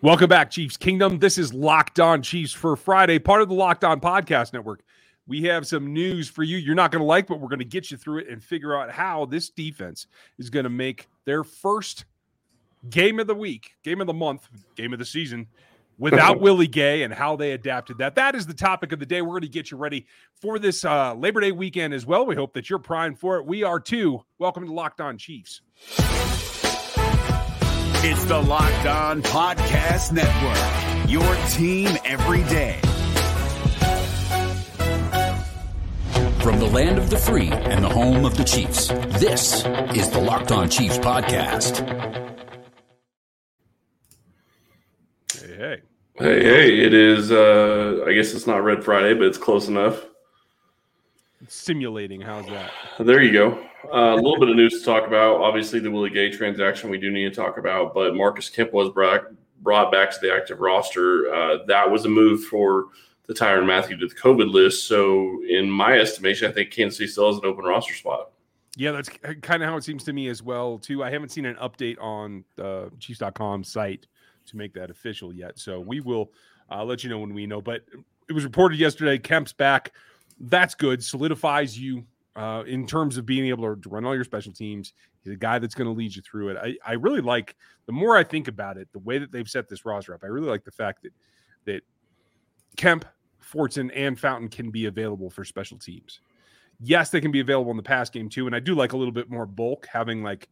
Welcome back, Chiefs Kingdom. This is Locked On Chiefs for Friday, part of the Locked On Podcast Network. We have some news for you you're not going to like, but we're going to get you through it and figure out how this defense is going to make their first game of the week, game of the month, game of the season without Willie Gay and how they adapted that. That is the topic of the day. We're going to get you ready for this uh, Labor Day weekend as well. We hope that you're primed for it. We are too. Welcome to Locked On Chiefs. It's the Locked On Podcast Network, your team every day. From the land of the free and the home of the Chiefs, this is the Locked On Chiefs Podcast. Hey, hey. Hey, hey, it is, uh, I guess it's not Red Friday, but it's close enough. Simulating. How's that? There you go. Uh, a little bit of news to talk about. Obviously, the Willie Gay transaction we do need to talk about, but Marcus Kemp was brought, brought back to the active roster. Uh, that was a move for the Tyrann Mathieu to the COVID list. So, in my estimation, I think Kansas City still has an open roster spot. Yeah, that's kind of how it seems to me as well, too. I haven't seen an update on the Chiefs.com site to make that official yet. So we will uh, let you know when we know. But it was reported yesterday Kemp's back. That's good. Solidifies you uh, in terms of being able to run all your special teams. He's a guy that's going to lead you through it. I, I really like the more I think about it, the way that they've set this roster up. I really like the fact that that Kemp, Fortson, and Fountain can be available for special teams. Yes, they can be available in the pass game too, and I do like a little bit more bulk having like.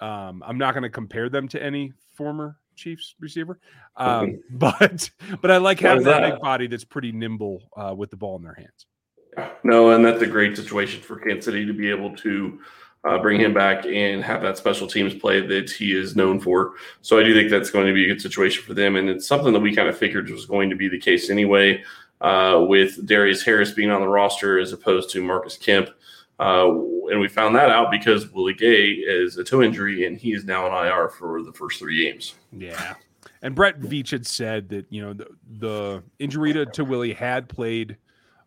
Um, I'm not going to compare them to any former Chiefs receiver, um, but but I like having that big body that's pretty nimble uh, with the ball in their hands. No, and that's a great situation for Kansas City to be able to uh, bring him back and have that special teams play that he is known for. So I do think that's going to be a good situation for them, and it's something that we kind of figured was going to be the case anyway. Uh, with Darius Harris being on the roster as opposed to Marcus Kemp. Uh, and we found that out because Willie Gay is a toe injury and he is now on IR for the first three games. Yeah. And Brett Veach had said that, you know, the, the injury to, to Willie had played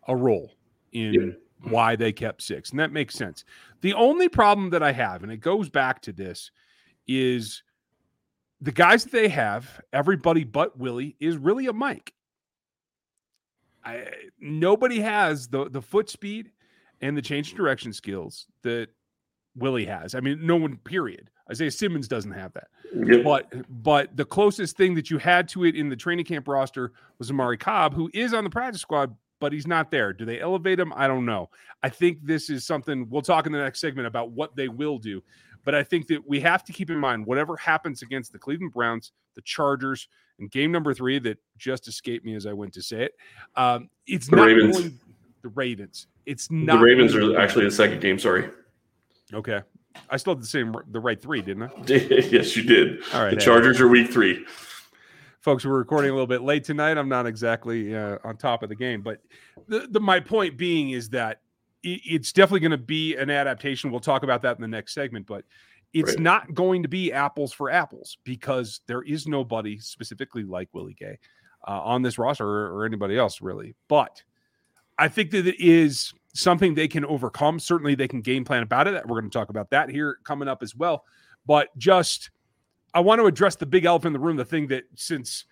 a role in yeah. why they kept six. And that makes sense. The only problem that I have, and it goes back to this, is the guys that they have, everybody but Willie, is really a Mike. I, nobody has the the foot speed and the change direction skills that Willie has. I mean, no one. Period. Isaiah Simmons doesn't have that. But but the closest thing that you had to it in the training camp roster was Omari Cobb, who is on the practice squad, but he's not there. Do they elevate him? I don't know. I think this is something we'll talk in the next segment about what they will do. But I think that we have to keep in mind whatever happens against the Cleveland Browns, the Chargers, and game number three that just escaped me as I went to say it. Um, it's the not Ravens. Going, the Ravens. It's not. The Ravens are actually the second game. Sorry. Okay. I still had the same the right three, didn't I? yes, you did. All right. The Chargers are week three folks we're recording a little bit late tonight. I'm not exactly uh, on top of the game but the, the my point being is that it, it's definitely going to be an adaptation. We'll talk about that in the next segment but it's right. not going to be apples for apples because there is nobody specifically like willie gay uh, on this roster or, or anybody else really. But i think that it is something they can overcome. Certainly they can game plan about it. We're going to talk about that here coming up as well. But just I want to address the big elephant in the room, the thing that since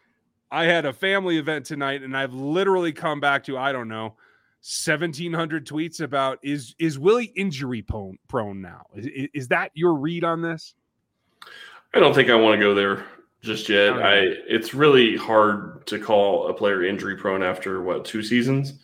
I had a family event tonight and I've literally come back to, I don't know, 1700 tweets about is is Willie injury prone, prone now? Is, is that your read on this? I don't think I want to go there just yet. I, it's really hard to call a player injury prone after what two seasons.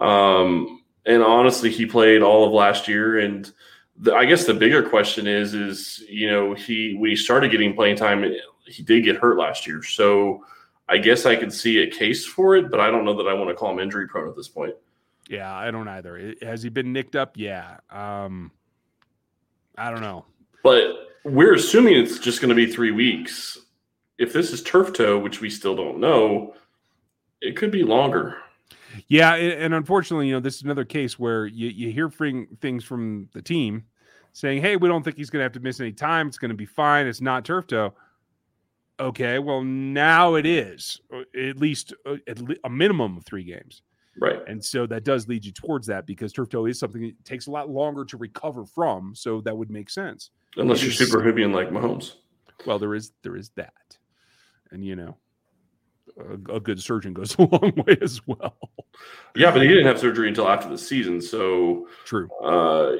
Um, and honestly, he played all of last year, and the, I guess the bigger question is, is you know, he when he started getting playing time, he did get hurt last year. So I guess I could see a case for it, but I don't know that I want to call him injury prone at this point. Yeah, I don't either. Has he been nicked up? Yeah. Um, I don't know. But we're assuming it's just going to be three weeks. If this is turf toe, which we still don't know, it could be longer. Yeah, and unfortunately, you know, this is another case where you, you hear things from the team saying, "Hey, we don't think he's going to have to miss any time. It's going to be fine. It's not turf toe." Okay, well now it is uh, at least uh, at a minimum of three games, right? And so that does lead you towards that because turf toe is something that takes a lot longer to recover from. So that would make sense, unless you're super Hoovian like Mahomes. Well, there is there is that, and you know a, a good surgeon goes a long way as well. Yeah, but he didn't have surgery until after the season, so True. uh,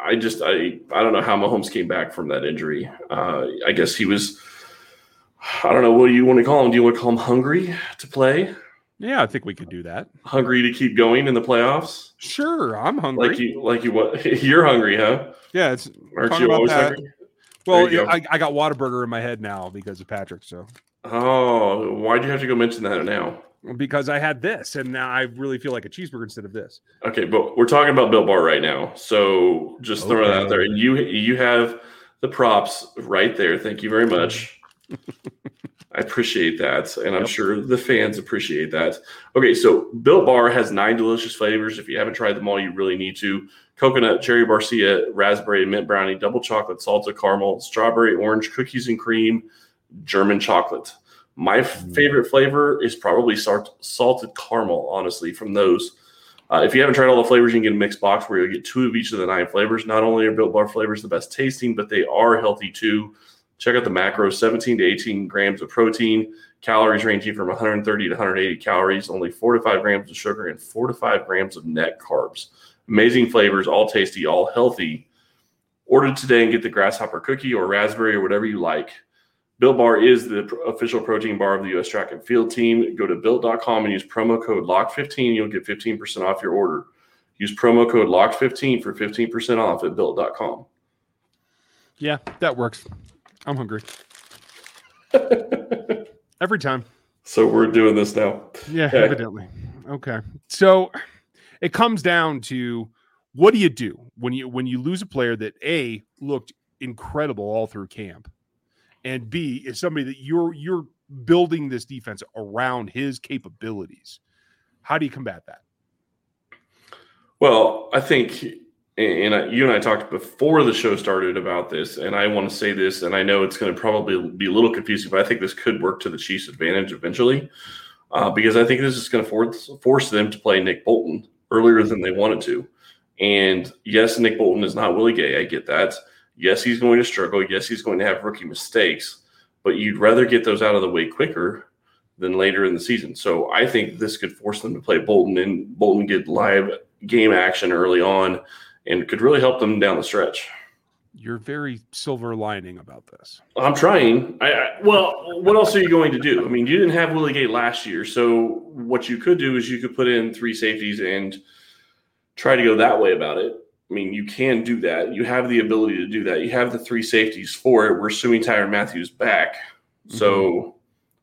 I just I I don't know how Mahomes came back from that injury. Uh, I guess he was. I don't know what do you want to call him. Do you want to call him hungry to play? Yeah, I think we could do that. Hungry to keep going in the playoffs? Sure, I'm hungry. Like you, like you, what? You're hungry, huh? yeah, it's Aren't you always that. hungry? Well. There you go. I, I got Whataburger in my head now because of Patrick. So Oh, why do you have to go mention that now? because I had this, and now I really feel like a cheeseburger instead of this. Okay, but we're talking about Built Bar right now, so just throw that out there. And you you have the props right there. Thank you very much. I appreciate that, and I'm Yep. sure the fans appreciate that. Okay, so Built Bar has nine delicious flavors. If you haven't tried them all, you really need to: coconut, cherry barcia, raspberry, mint brownie, double chocolate, salted caramel, strawberry, orange, cookies and cream, German chocolate. My favorite flavor is probably salt, salted caramel. Honestly, from those. Uh, if you haven't tried all the flavors, you can get a mixed box where you get two of each of the nine flavors. Not only are Built Bar flavors the best tasting, but they are healthy too. Check out the macros 17 to 18 grams of protein, calories ranging from 130 to 180 calories, only four to five grams of sugar, and four to five grams of net carbs. Amazing flavors, all tasty, all healthy. Order today and get the grasshopper cookie or raspberry or whatever you like. Built Bar is the official protein bar of the U.S. track and field team. Go to built.com and use promo code LOCK15. You'll get 15% off your order. Use promo code LOCK15 for 15% off at built.com. Yeah, that works. I'm hungry every time. So we're doing this now. Yeah, Okay. evidently. Okay. So it comes down to what do you do when you when you lose a player that A looked incredible all through camp and B is somebody that you're you're building this defense around his capabilities. How do you combat that? Well, I think, and you and I talked before the show started about this, and I want to say this, and I know it's going to probably be a little confusing, but I think this could work to the Chiefs' advantage eventually, uh, because I think this is going to force force them to play Nick Bolton earlier than they wanted to. And yes, Nick Bolton is not Willie Gay. I get that. Yes, he's going to struggle. Yes, he's going to have rookie mistakes, but you'd rather get those out of the way quicker than later in the season. So I think this could force them to play Bolton and Bolton get live game action early on and could really help them down the stretch. You're very silver lining about this. I'm trying. I, I well, what else are you going to do? I mean, you didn't have Willie Gay last year, so what you could do is you could put in three safeties and try to go that way about it. I mean, you can do that. You have the ability to do that. You have the three safeties for it. We're assuming Tyrann Mathieu's back, mm-hmm. so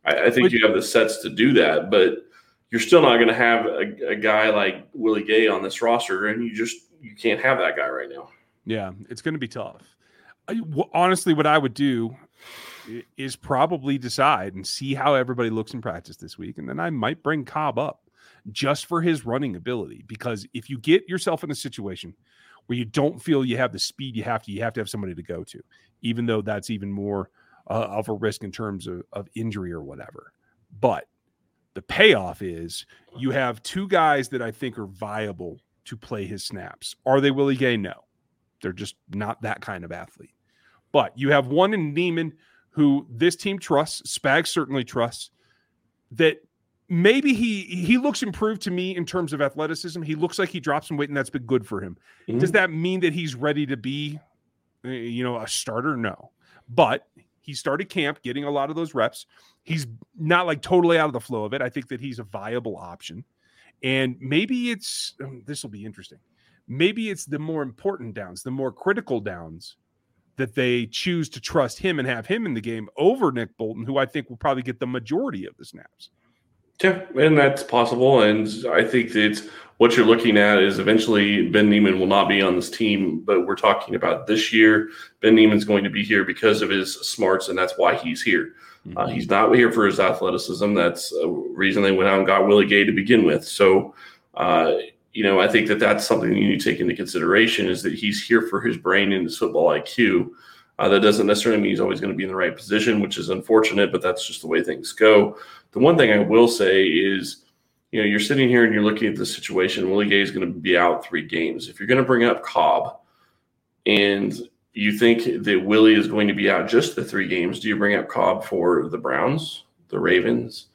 I, I think you have the sets to do that. But you're still not going to have a, a guy like Willie Gay on this roster, and you just you can't have that guy right now. Yeah, it's going to be tough. I, w- honestly, what I would do is probably decide and see how everybody looks in practice this week, and then I might bring Cobb up just for his running ability. Because if you get yourself in a situation where you don't feel you have the speed you have to, you have to have somebody to go to, even though that's even more uh, of a risk in terms of, of injury or whatever. But the payoff is you have two guys that I think are viable to play his snaps. Are they Willie Gay? No. They're just not that kind of athlete. But you have one in Niemann who this team trusts, Spags certainly trusts, that maybe he he looks improved to me in terms of athleticism. He looks like he dropped some weight and that's been good for him. Does that mean that he's ready to be uh, you know a starter? No. But he started camp getting a lot of those reps. He's not like totally out of the flow of it. I think that he's a viable option. And maybe it's this will be interesting. Maybe it's the more important downs, the more critical downs that they choose to trust him and have him in the game over Nick Bolton, who I think will probably get the majority of the snaps. Yeah, and that's possible. And I think that what you're looking at is eventually Ben Niemann will not be on this team, but we're talking about this year. Ben Niemann's going to be here because of his smarts, and that's why he's here. Uh, he's not here for his athleticism. That's a reason they went out and got Willie Gay to begin with. So, uh, you know, I think that that's something you need to take into consideration is that he's here for his brain and his football IQ. Uh, that doesn't necessarily mean he's always going to be in the right position, which is unfortunate, but that's just the way things go. The one thing I will say is, you know, you're sitting here and you're looking at the situation. Willie Gay is going to be out three games. If you're going to bring up Cobb and you think that Willie is going to be out just the three games, do you bring up Cobb for the Browns, the Ravens,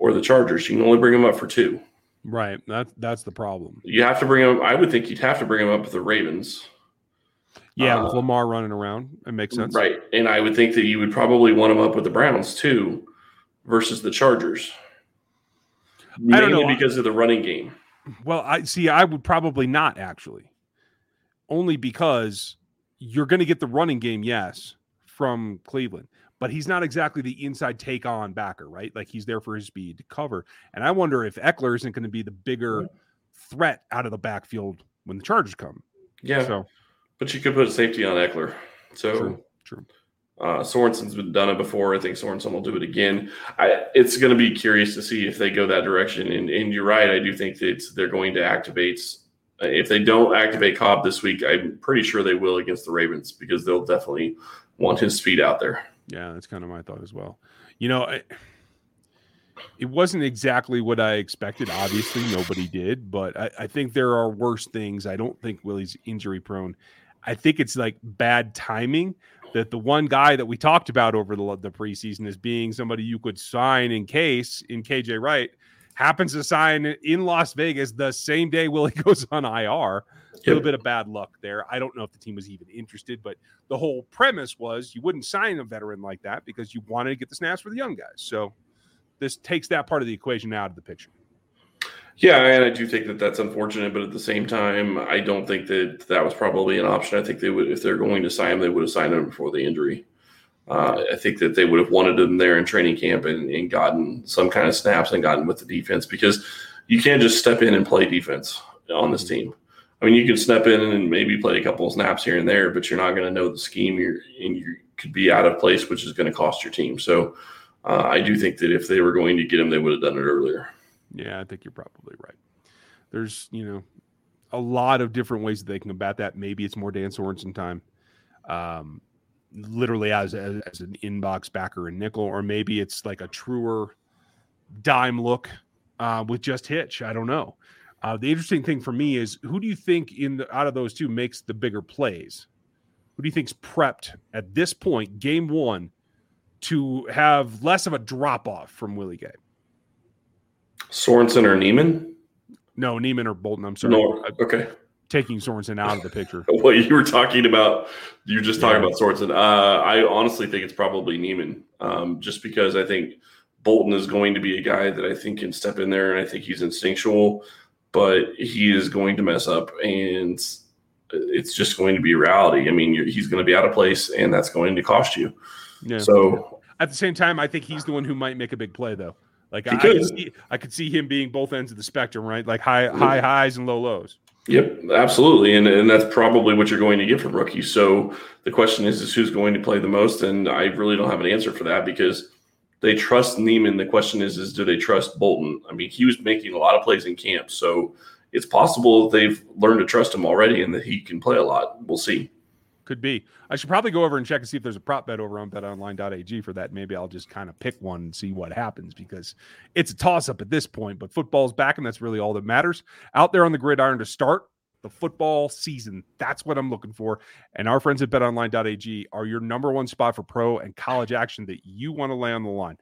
or the Chargers. You can only bring him up for two. Right. That's that's the problem. You have to bring him. I would think you'd have to bring him up with the Ravens. Yeah, uh, with Lamar running around, it makes sense. Right, and I would think that you would probably want him up with the Browns too, versus the Chargers. Mainly I don't know because of the running game. Well, I see. I would probably not actually, only because you're going to get the running game, yes, from Cleveland, but he's not exactly the inside take on backer, right? Like he's there for his speed to cover. And I wonder if Ekeler isn't going to be the bigger threat out of the backfield when the Chargers come. Yeah. So, but you could put a safety on Ekeler. So true. true. Uh, Sorensen's been done it before. I think Sorensen will do it again. I, it's going to be curious to see if they go that direction. And, and you're right. I do think that they're going to activate. Uh, if they don't activate Cobb this week, I'm pretty sure they will against the Ravens because they'll definitely want his speed out there. Yeah, that's kind of my thought as well. You know, I, it wasn't exactly what I expected. Obviously, nobody did, but I, I think there are worse things. I don't think Willie's injury prone. I think it's like bad timing that the one guy that we talked about over the, the preseason as being somebody you could sign in case in KJ Wright happens to sign in Las Vegas the same day Willie goes on IR. A little bit of bad luck there. I don't know if the team was even interested, but the whole premise was you wouldn't sign a veteran like that because you wanted to get the snaps for the young guys. So this takes that part of the equation out of the picture. Yeah, and I do think that that's unfortunate, but at the same time, I don't think that that was probably an option. I think they would, if they're going to sign him, they would have signed him before the injury. Uh, I think that they would have wanted him there in training camp and, and, gotten some kind of snaps and gotten with the defense because you can't just step in and play defense on this team. I mean, you can step in and maybe play a couple of snaps here and there, but you're not going to know the scheme. You're and you could be out of place, which is going to cost your team. So uh, I do think that if they were going to get him, they would have done it earlier. Yeah, I think you're probably right. There's, you know, a lot of different ways that they can combat that. Maybe it's more Dan Sorensen time, um, literally as, as, as an inbox backer and nickel, or maybe it's like a truer dime look uh, with just Hitch. I don't know. Uh, the interesting thing for me is who do you think in the, out of those two makes the bigger plays? Who do you think's prepped at this point, game one, to have less of a drop off from Willie Gay? Sorensen or Niemann? No, Niemann or Bolton. I'm sorry. No, okay. Taking Sorensen out of the picture. well, you were talking about, you were just talking yeah. about Sorensen. Uh, I honestly think it's probably Niemann, um, just because I think Bolton is going to be a guy that I think can step in there, and I think he's instinctual, but he is going to mess up, and it's just going to be reality. I mean, he's going to be out of place, and that's going to cost you. Yeah. So at the same time, I think he's the one who might make a big play, though. Like I, could. I, could see, I could see him being both ends of the spectrum, right? Like high mm-hmm. high highs and low lows. Yep, absolutely, and and that's probably what you're going to get from rookies. So the question is, is who's going to play the most? And I really don't have an answer for that because they trust Niemann. The question is, is do they trust Bolton? I mean, he was making a lot of plays in camp, so it's possible they've learned to trust him already and that he can play a lot. We'll see. Could be. I should probably go over and check and see if there's a prop bet over on betonline.ag for that. Maybe I'll just kind of pick one and see what happens because it's a toss up at this point. But football's back, and that's really all that matters. Out there on the gridiron to start the football season. That's what I'm looking for. And our friends at betonline.ag are your number one spot for pro and college action that you want to lay on the line.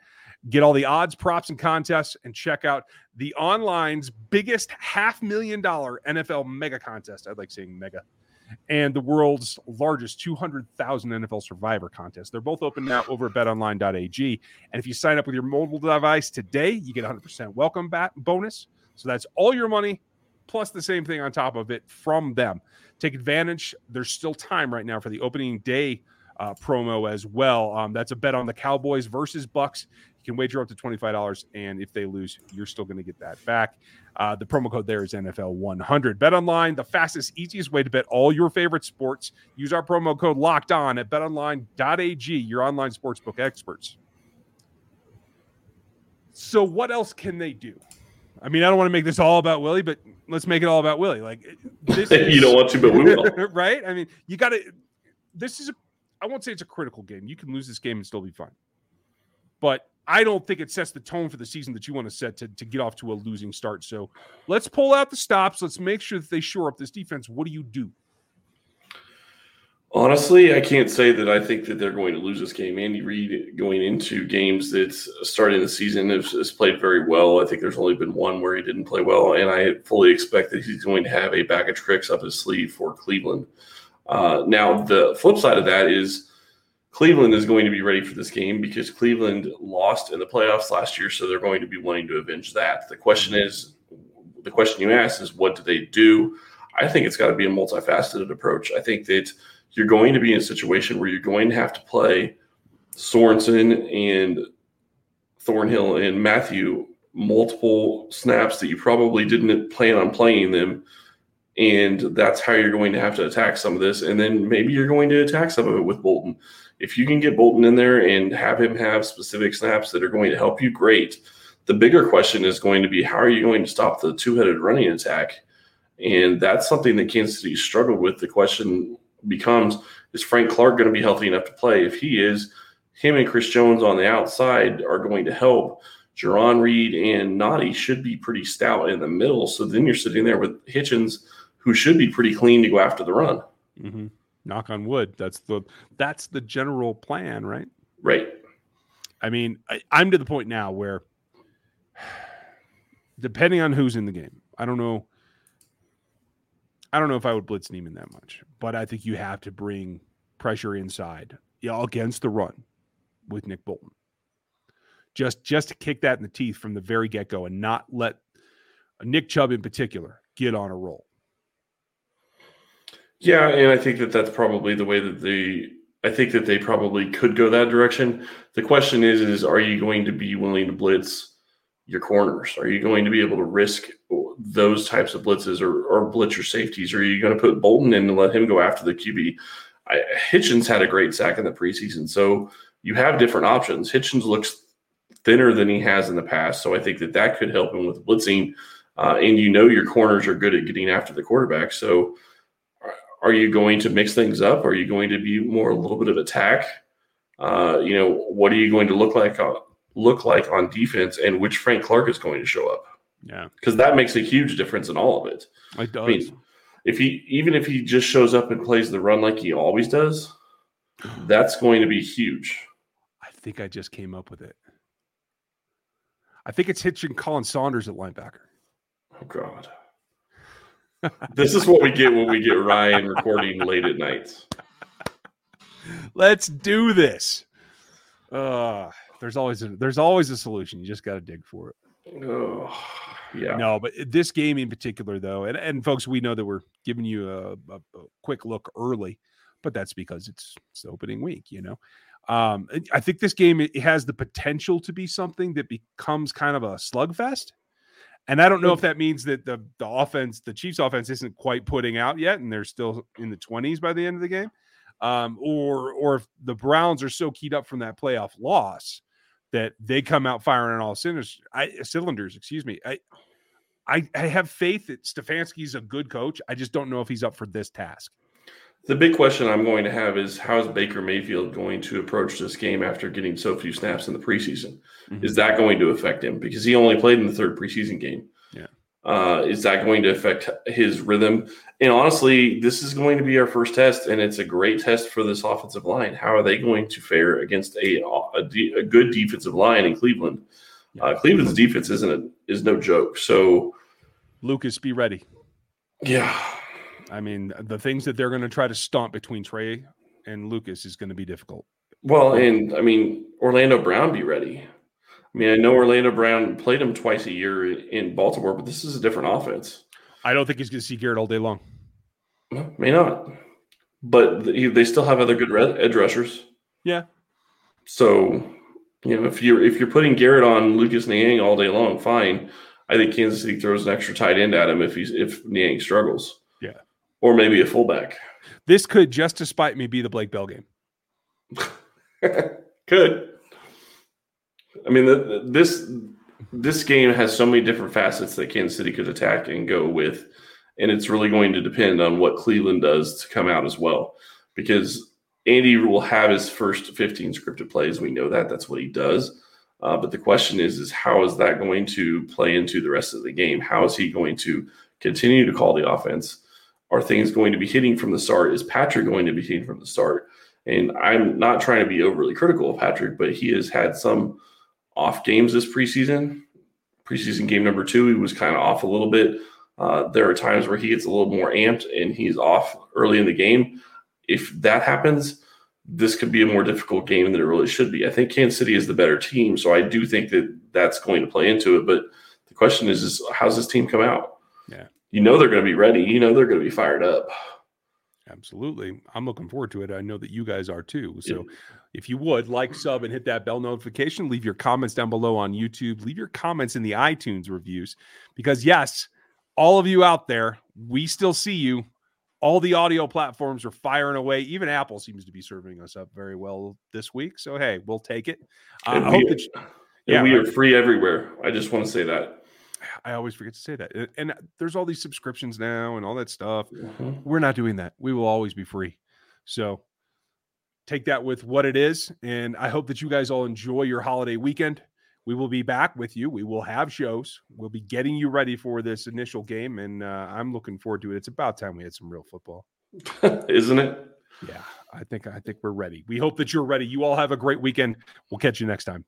Get all the odds, props, and contests, and check out the online's biggest half million dollar NFL mega contest. I'd like saying mega and the world's largest 200,000 NFL Survivor contest. They're both open now over at betonline.ag. And if you sign up with your mobile device today, you get 100% welcome back bonus. So that's all your money plus the same thing on top of it from them. Take advantage. There's still time right now for the opening day uh, promo as well. Um, that's a bet on the Cowboys versus Bucs. You can wager up to $25, and if they lose, you're still going to get that back. Uh, the promo code there is NFL100. Bet online, the fastest, easiest way to bet all your favorite sports. Use our promo code locked on at betonline.ag, your online sportsbook experts. So, what else can they do? I mean, I don't want to make this all about Willie, but let's make it all about Willie. Like, this is, you don't want to, but we will. right? I mean, you got to. This is a. I won't say it's a critical game. You can lose this game and still be fine. But I don't think it sets the tone for the season that you want to set to, to get off to a losing start. So let's pull out the stops. Let's make sure that they shore up this defense. What do you do? Honestly, I can't say that I think that they're going to lose this game. Andy Reid going into games that starting the season has, played very well. I think there's only been one where he didn't play well, and I fully expect that he's going to have a bag of tricks up his sleeve for Cleveland. Uh, now, the flip side of that is Cleveland is going to be ready for this game because Cleveland lost in the playoffs last year, so they're going to be wanting to avenge that. The question is, the question you ask is, what do they do? I think it's got to be a multifaceted approach. I think that – you're going to be in a situation where you're going to have to play Sorensen and Thornhill and Mathieu multiple snaps that you probably didn't plan on playing them. And that's how you're going to have to attack some of this. And then maybe you're going to attack some of it with Bolton. If you can get Bolton in there and have him have specific snaps that are going to help you, great. The bigger question is going to be how are you going to stop the two headed running attack? And that's something that Kansas City struggled with. The question becomes is Frank Clark going to be healthy enough to play? If he is, him and Chris Jones on the outside are going to help. Jarran Reed and Nnadi should be pretty stout in the middle. So then you're sitting there with Hitchens, who should be pretty clean to go after the run. Mm-hmm. Knock on wood. That's the that's the general plan, right? Right. I mean, I, I'm to the point now where, depending on who's in the game, I don't know I don't know if I would blitz Niemann that much, but I think you have to bring pressure inside against the run with Nick Bolton. Just just to kick that in the teeth from the very get go and not let Nick Chubb in particular get on a roll. Yeah, and I think that that's probably the way that the I think that they probably could go that direction. The question is, is are you going to be willing to blitz your corners? Are you going to be able to risk those types of blitzes or, or blitz your safeties? Are you going to put Bolton in and let him go after the QB? I, Hitchens had a great sack in the preseason. So you have different options. Hitchens looks thinner than he has in the past. So I think that that could help him with blitzing. Uh, and you know your corners are good at getting after the quarterback. So are you going to mix things up? Are you going to be more a little bit of attack? Uh, you know, what are you going to look like look like on defense and which Frank Clark is going to show up. Yeah. Because that makes a huge difference in all of it. It does. I mean, if he even if he just shows up and plays the run like he always does, that's going to be huge. I think I just came up with it. I think it's hitching Colin Saunders at linebacker. Oh God. this is what we get when we get Ryan recording late at nights. Let's do this. Uh there's always a, there's always a solution. You just got to dig for it. Oh, yeah. No, but this game in particular, though, and, and folks, we know that we're giving you a, a, a quick look early, but that's because it's, it's the opening week, you know. Um, I think this game it has the potential to be something that becomes kind of a slugfest. And I don't know if that means that the the offense, the Chiefs offense isn't quite putting out yet, and they're still in the 20s by the end of the game. Um, or or if the Browns are so keyed up from that playoff loss that they come out firing on all cylinders. I, cylinders, excuse me. I, I, I have faith that Stefanski's a good coach. I just don't know if he's up for this task. The big question I'm going to have is how is Baker Mayfield going to approach this game after getting so few snaps in the preseason? Mm-hmm. Is that going to affect him because he only played in the third preseason game? Uh, is that going to affect his rhythm? And honestly, this is going to be our first test, and it's a great test for this offensive line. How are they going to fare against a a, a good defensive line in Cleveland? Uh, Cleveland's defense isn't a, is no joke. So, Lucas, be ready. Yeah, I mean the things that they're going to try to stomp between Trey and Lucas is going to be difficult. Well, and I mean Orlando Brown, be ready. I mean, I know Orlando Brown played him twice a year in Baltimore, but this is a different offense. I don't think he's going to see Garrett all day long. may not, but they still have other good edge rushers. Yeah. So, you know, if you're if you're putting Garrett on Lucas Niang all day long, fine. I think Kansas City throws an extra tight end at him if he's if Niang struggles. Yeah. Or maybe a fullback. This could just despite me be the Blake Bell game. could. I mean, the, this this game has so many different facets that Kansas City could attack and go with, and it's really going to depend on what Cleveland does to come out as well, because Andy will have his first 15 scripted plays. We know that that's what he does. Uh, but the question is, is how is that going to play into the rest of the game? How is he going to continue to call the offense? are things going to be hitting from the start? Is Patrick going to be hitting from the start? And I'm not trying to be overly critical of Patrick, but he has had some off games this preseason. Preseason game number two, he was kind of off a little bit. Uh, there are times where he gets a little more amped and he's off early in the game. If that happens, this could be a more difficult game than it really should be. I think Kansas City is the better team, so I do think that that's going to play into it. But the question is, is how's this team come out? Yeah, you know they're going to be ready. You know they're going to be fired up. Absolutely, I'm looking forward to it. I know that you guys are too. So, yeah. If you would like sub and hit that bell notification, leave your comments down below on YouTube. Leave your comments in the iTunes reviews because yes, all of you out there, we still see you all the audio platforms are firing away. Even Apple seems to be serving us up very well this week. So hey, we'll take it. Uh, I hope that you, yeah, we are free everywhere. I just want to say that. I always forget to say that. And there's all these subscriptions now and all that stuff. Mm-hmm. We're not doing that. We will always be free. So take that with what it is. And I hope that you guys all enjoy your holiday weekend. We will be back with you. We will have shows. We'll be getting you ready for this initial game. And uh, I'm looking forward to it. It's about time we had some real football. Isn't it? Yeah, I think I think we're ready. We hope that you're ready. You all have a great weekend. We'll catch you next time.